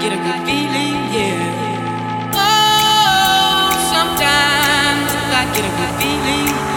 get a good feeling, yeah. Oh, sometimes I get a good feeling.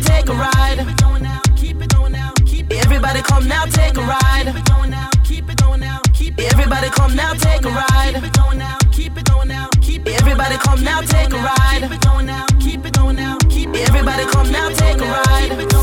take a ride. Everybody come now, take a ride. Everybody come now, take a ride. Everybody come now, take a ride. Everybody come now, take a ride.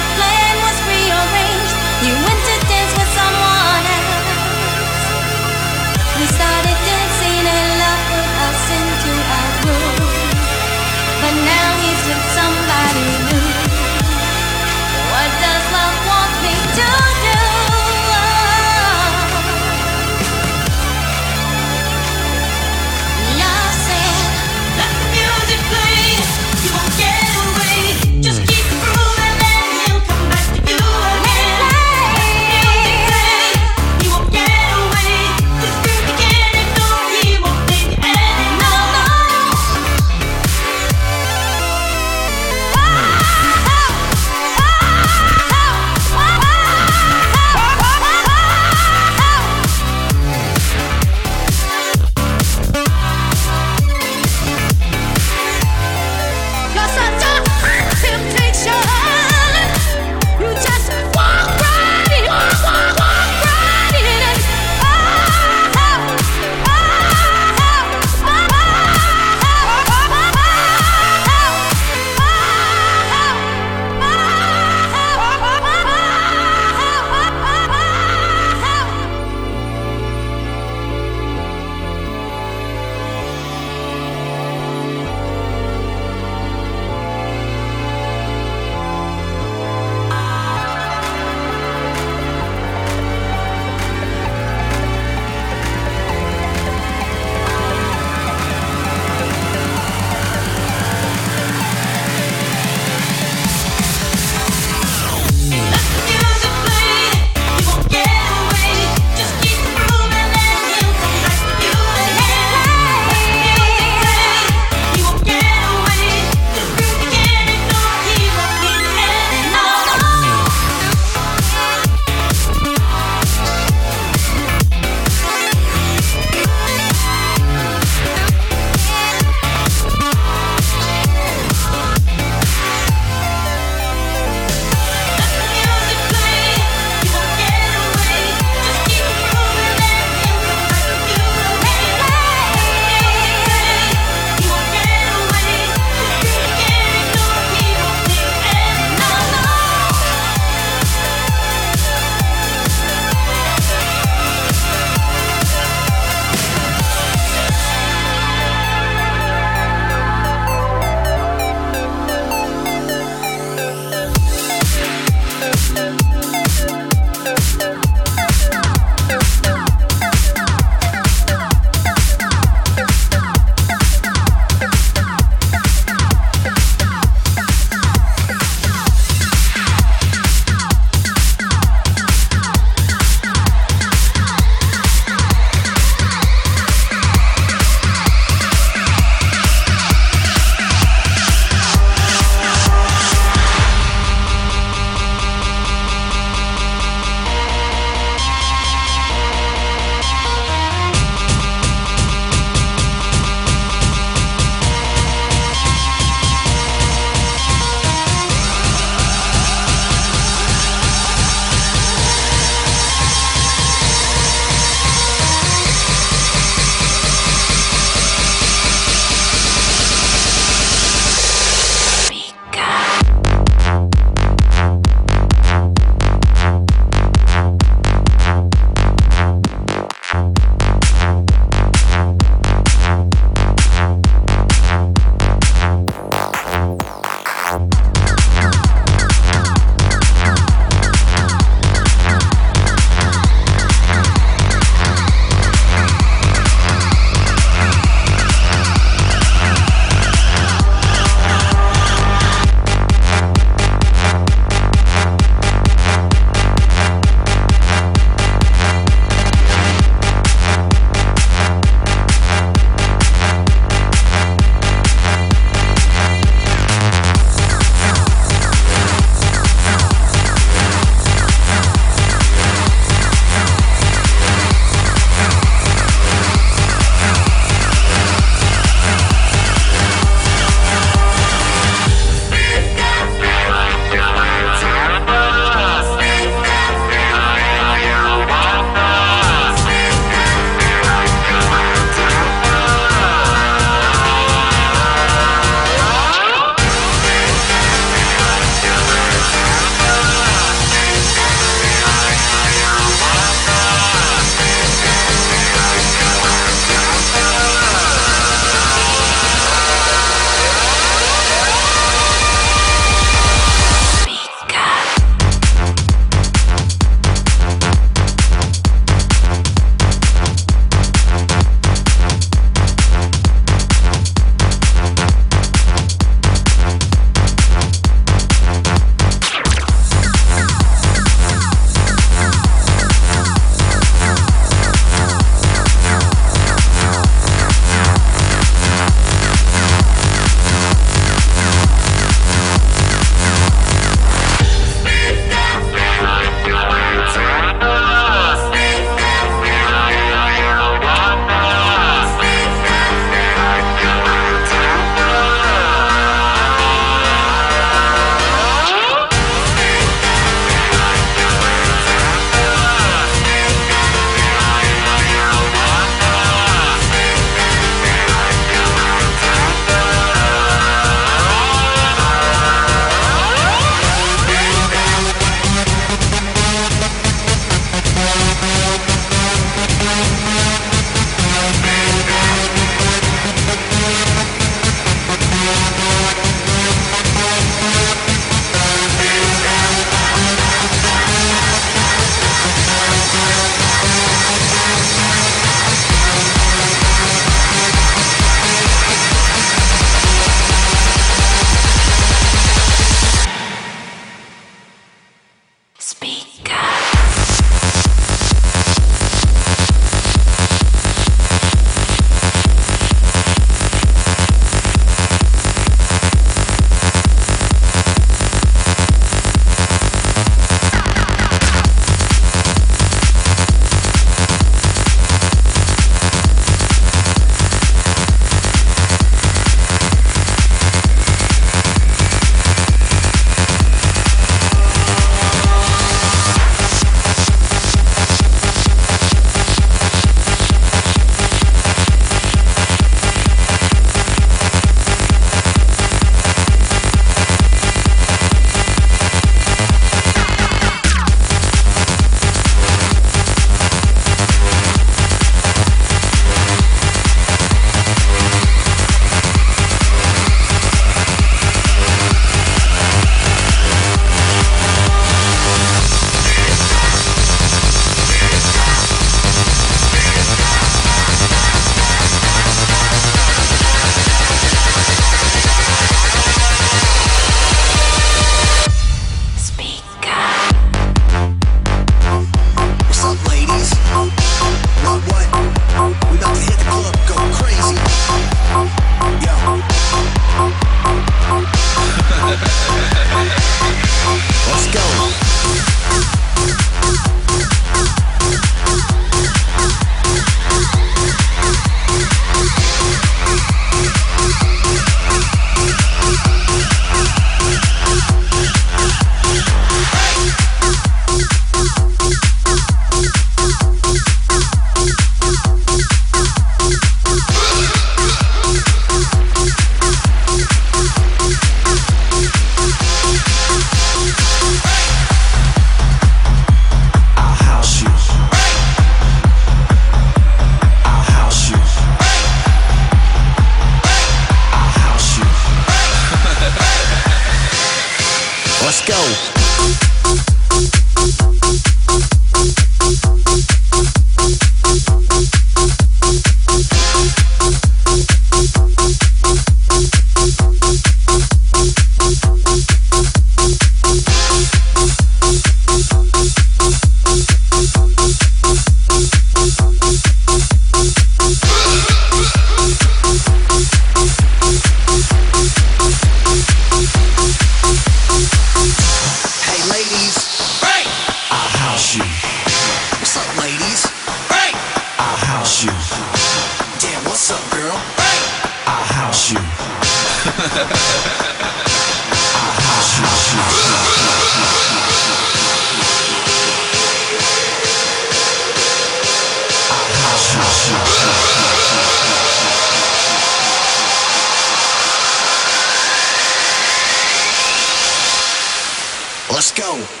Let's go.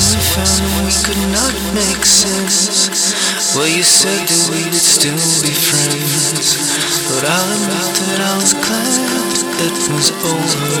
if we could not make sense. Well, you said that we would still be friends, but I'll admit that I was glad that was over.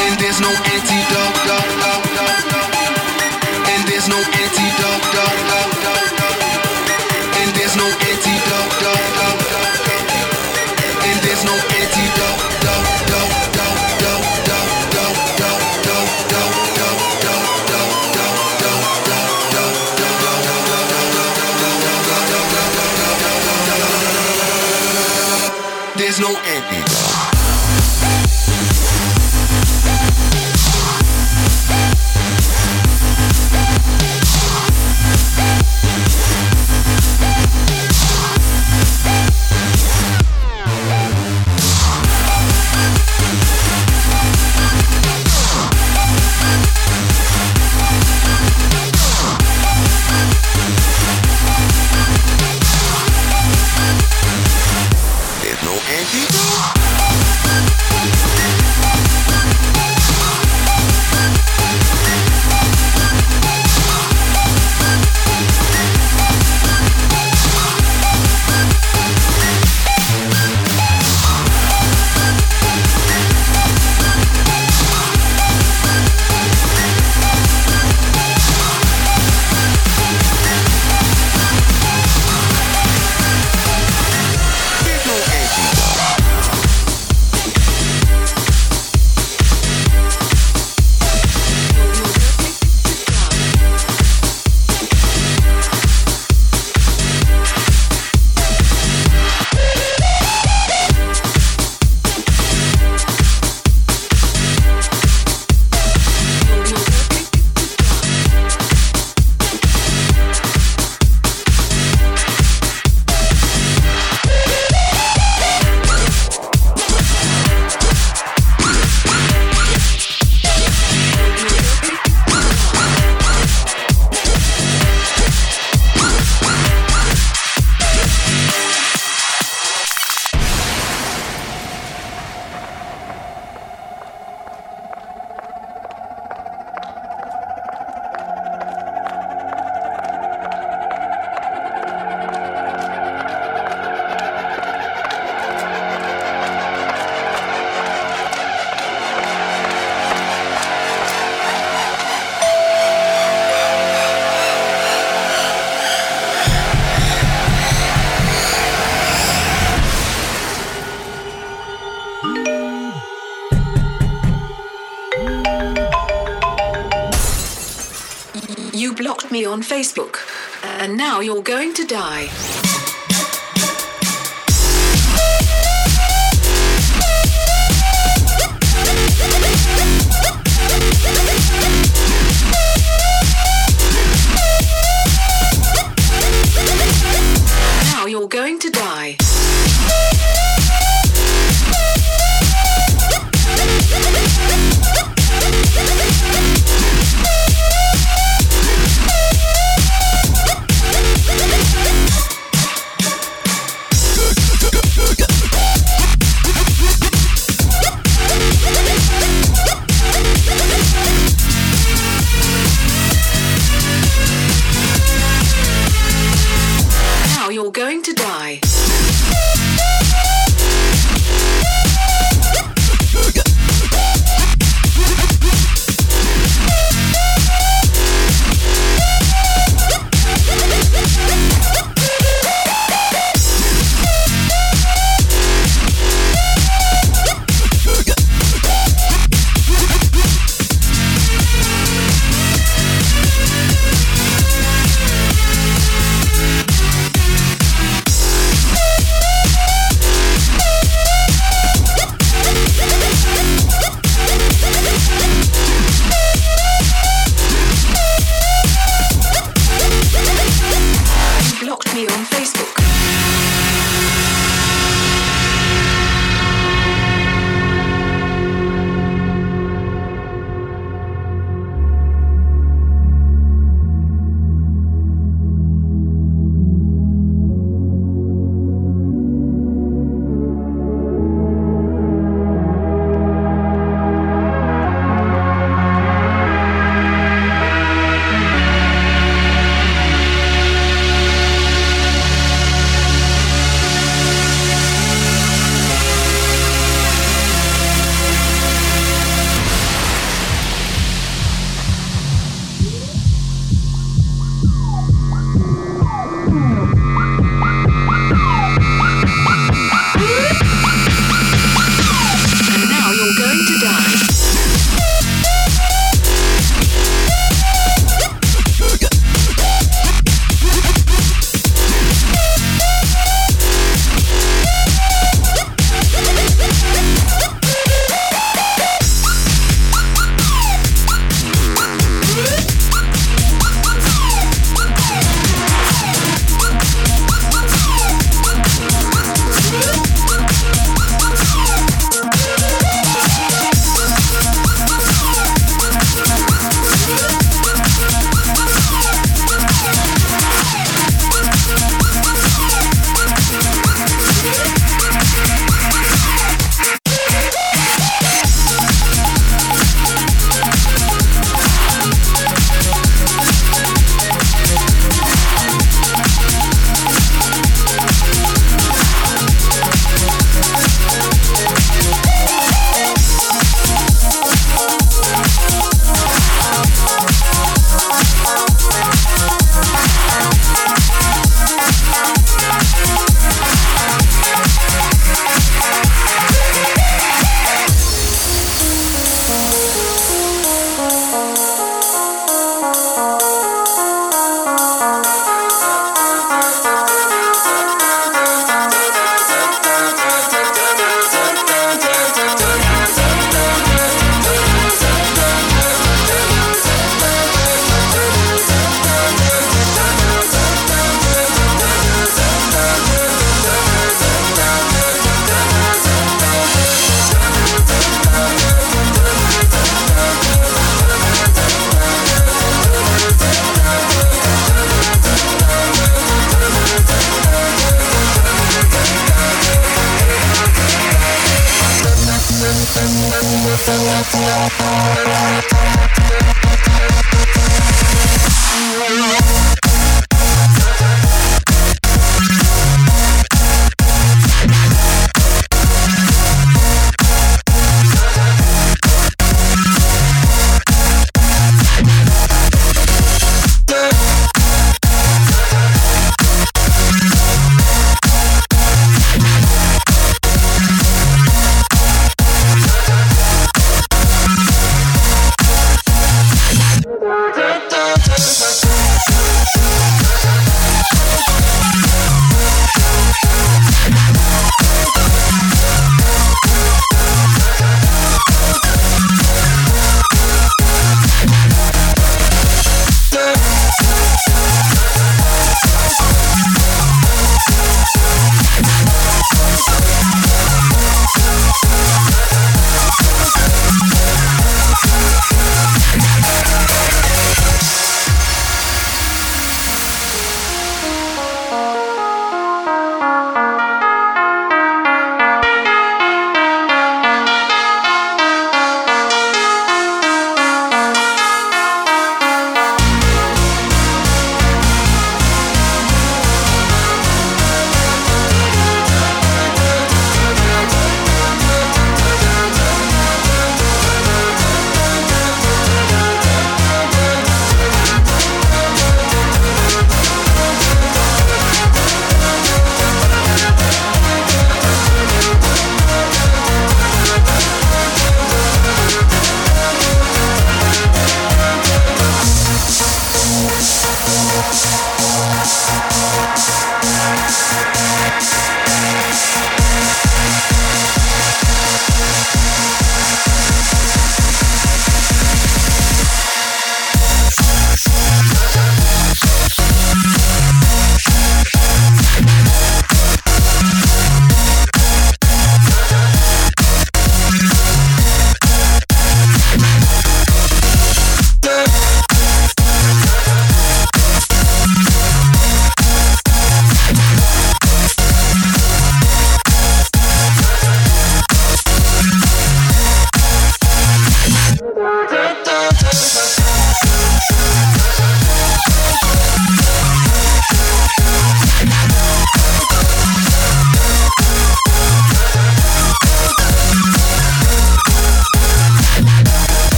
And there's no antidote, do, do, do, do. And there's no antidote, you're going to die.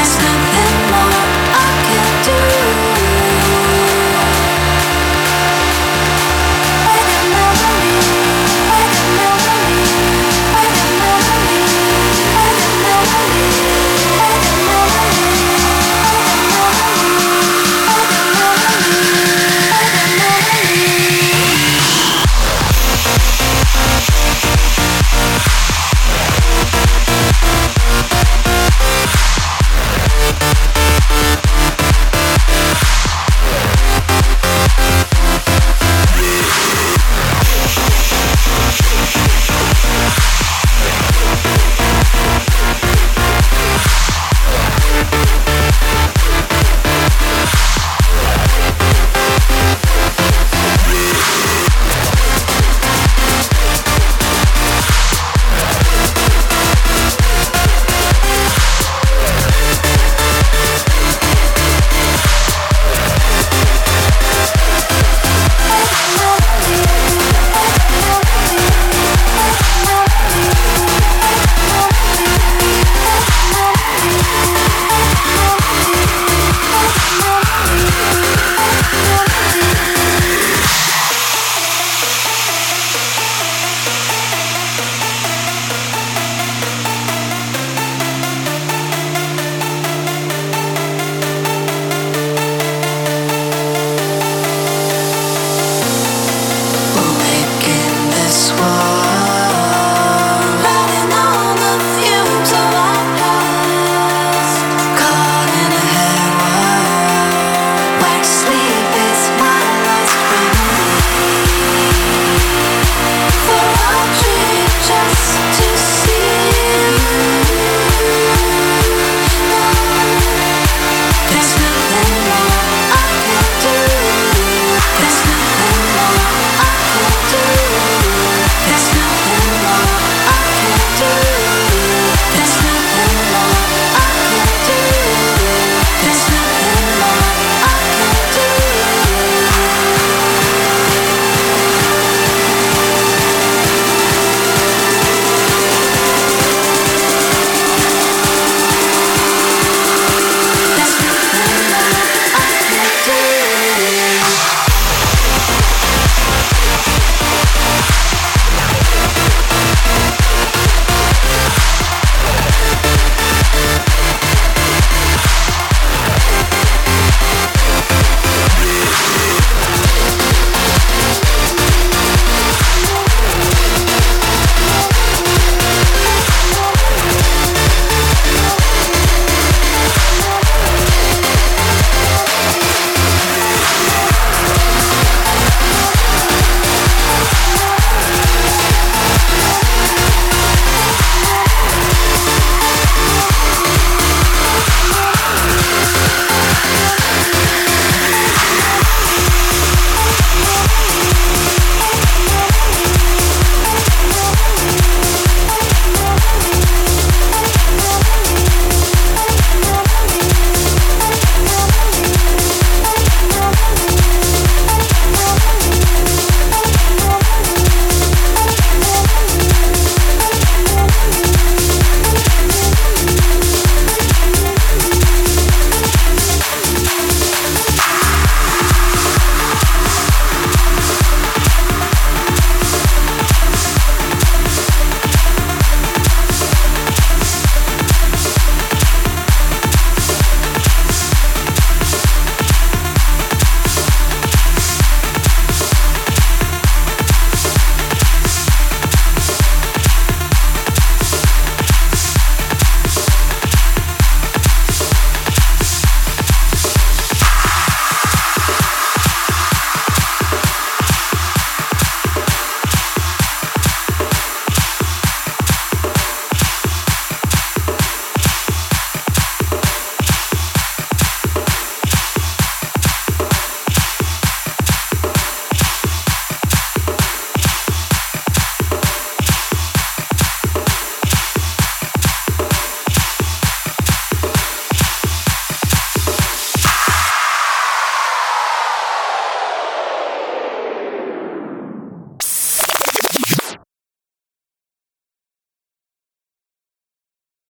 That's not